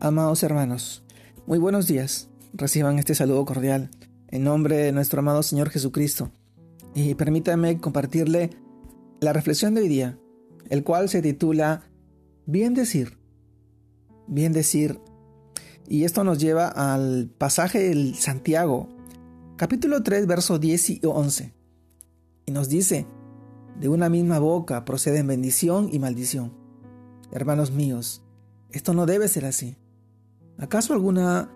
Amados hermanos, muy buenos días. Reciban este saludo cordial en nombre de nuestro amado Señor Jesucristo. Y permítanme compartirle la reflexión de hoy día, el cual se titula Bien decir. Bien decir. Y esto nos lleva al pasaje del Santiago, capítulo 3, versos 10 y 11. Y nos dice, de una misma boca proceden bendición y maldición. Hermanos míos, esto no debe ser así. ¿Acaso alguna,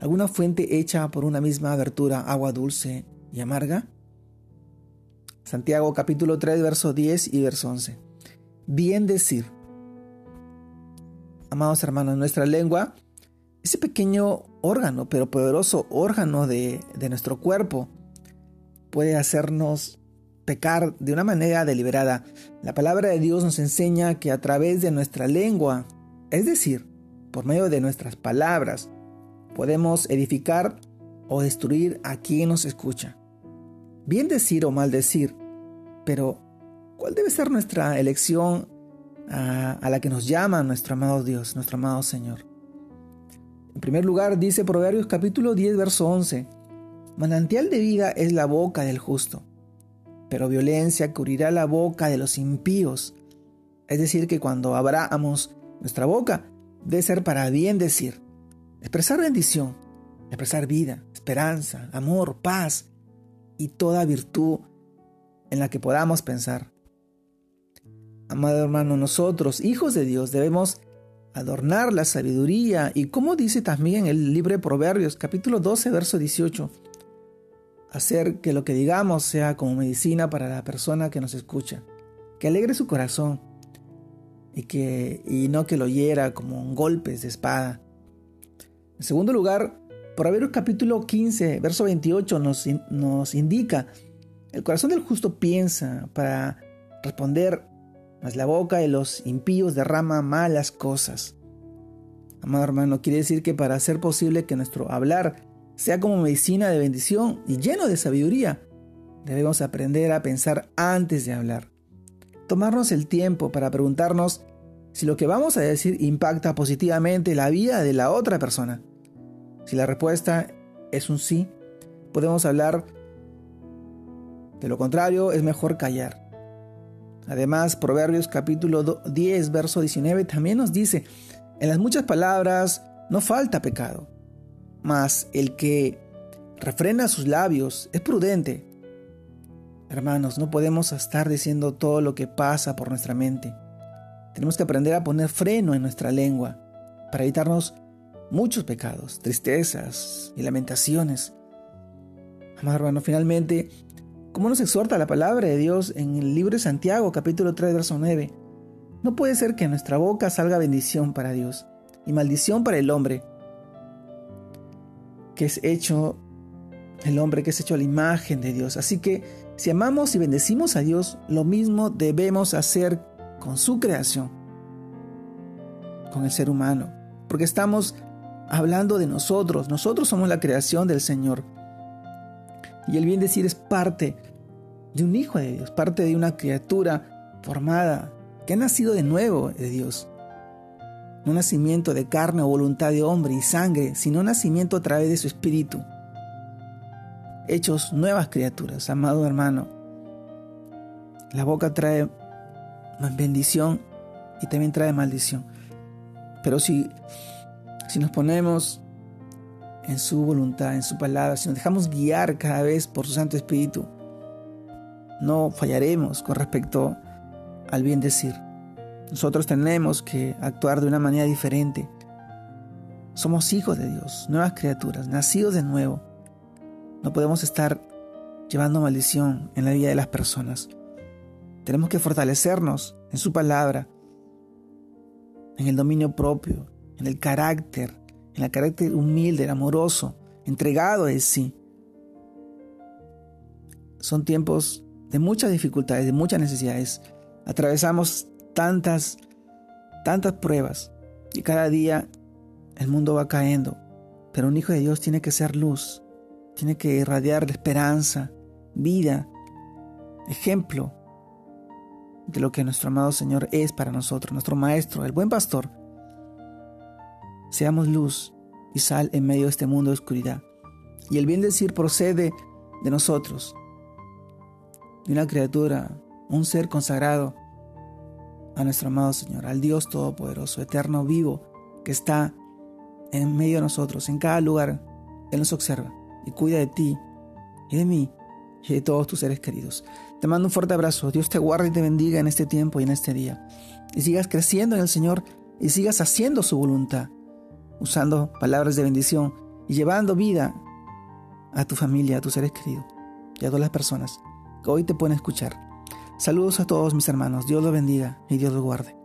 alguna fuente hecha por una misma abertura agua dulce y amarga? Santiago capítulo 3, verso 10 y verso 11. Bien decir. Amados hermanos, nuestra lengua, ese pequeño órgano, pero poderoso órgano de, de nuestro cuerpo, puede hacernos pecar de una manera deliberada. La palabra de Dios nos enseña que a través de nuestra lengua, es decir, por medio de nuestras palabras, podemos edificar o destruir a quien nos escucha. Bien decir o mal decir, pero ¿cuál debe ser nuestra elección a, a la que nos llama nuestro amado Dios, nuestro amado Señor? En primer lugar, dice Proverbios capítulo 10, verso 11, Manantial de vida es la boca del justo, pero violencia cubrirá la boca de los impíos. Es decir, que cuando abramos nuestra boca, debe ser para bien decir, expresar bendición, expresar vida, esperanza, amor, paz y toda virtud en la que podamos pensar. Amado hermano, nosotros, hijos de Dios, debemos adornar la sabiduría y como dice también el libro de Proverbios, capítulo 12, verso 18, hacer que lo que digamos sea como medicina para la persona que nos escucha, que alegre su corazón, y, que, y no que lo hiera como golpes de espada. En segundo lugar, Proverbios capítulo 15, verso 28 nos, nos indica, el corazón del justo piensa para responder, mas la boca de los impíos derrama malas cosas. Amado hermano, quiere decir que para hacer posible que nuestro hablar sea como medicina de bendición y lleno de sabiduría, debemos aprender a pensar antes de hablar tomarnos el tiempo para preguntarnos si lo que vamos a decir impacta positivamente la vida de la otra persona. Si la respuesta es un sí, podemos hablar. De lo contrario, es mejor callar. Además, Proverbios capítulo 10, verso 19 también nos dice, en las muchas palabras no falta pecado, mas el que refrena sus labios es prudente. Hermanos, no podemos estar diciendo todo lo que pasa por nuestra mente. Tenemos que aprender a poner freno en nuestra lengua para evitarnos muchos pecados, tristezas y lamentaciones. Amado hermano, finalmente, ¿cómo nos exhorta la palabra de Dios en el libro de Santiago, capítulo 3, verso 9? No puede ser que en nuestra boca salga bendición para Dios y maldición para el hombre, que es hecho el hombre que es hecho a la imagen de Dios. Así que si amamos y bendecimos a Dios, lo mismo debemos hacer con su creación, con el ser humano, porque estamos hablando de nosotros, nosotros somos la creación del Señor. Y el bien decir es parte de un hijo de Dios, parte de una criatura formada, que ha nacido de nuevo de Dios. No nacimiento de carne o voluntad de hombre y sangre, sino nacimiento a través de su espíritu hechos nuevas criaturas, amado hermano. La boca trae bendición y también trae maldición. Pero si, si nos ponemos en su voluntad, en su palabra, si nos dejamos guiar cada vez por su Santo Espíritu, no fallaremos con respecto al bien decir. Nosotros tenemos que actuar de una manera diferente. Somos hijos de Dios, nuevas criaturas, nacidos de nuevo no podemos estar llevando maldición en la vida de las personas. Tenemos que fortalecernos en su palabra, en el dominio propio, en el carácter, en el carácter humilde, amoroso, entregado de sí. Son tiempos de muchas dificultades, de muchas necesidades. Atravesamos tantas, tantas pruebas y cada día el mundo va cayendo. Pero un hijo de Dios tiene que ser luz, tiene que irradiar esperanza, vida, ejemplo de lo que nuestro amado Señor es para nosotros, nuestro Maestro, el buen pastor. seamos luz y sal en medio de este mundo de oscuridad. Y el bien decir procede de nosotros, de una criatura, un ser consagrado a nuestro amado Señor, al Dios Todopoderoso, eterno, vivo, que está en medio de nosotros, en cada lugar. Él nos observa y cuida de ti y de mí y de todos tus seres queridos. Te mando un fuerte abrazo. Dios te guarde y te bendiga en este tiempo y en este día. Y sigas creciendo en el Señor y sigas haciendo su voluntad, usando palabras de bendición y llevando vida a tu familia, a tus seres queridos y a todas las personas que hoy te pueden escuchar. Saludos a todos mis hermanos. Dios los bendiga y Dios los guarde.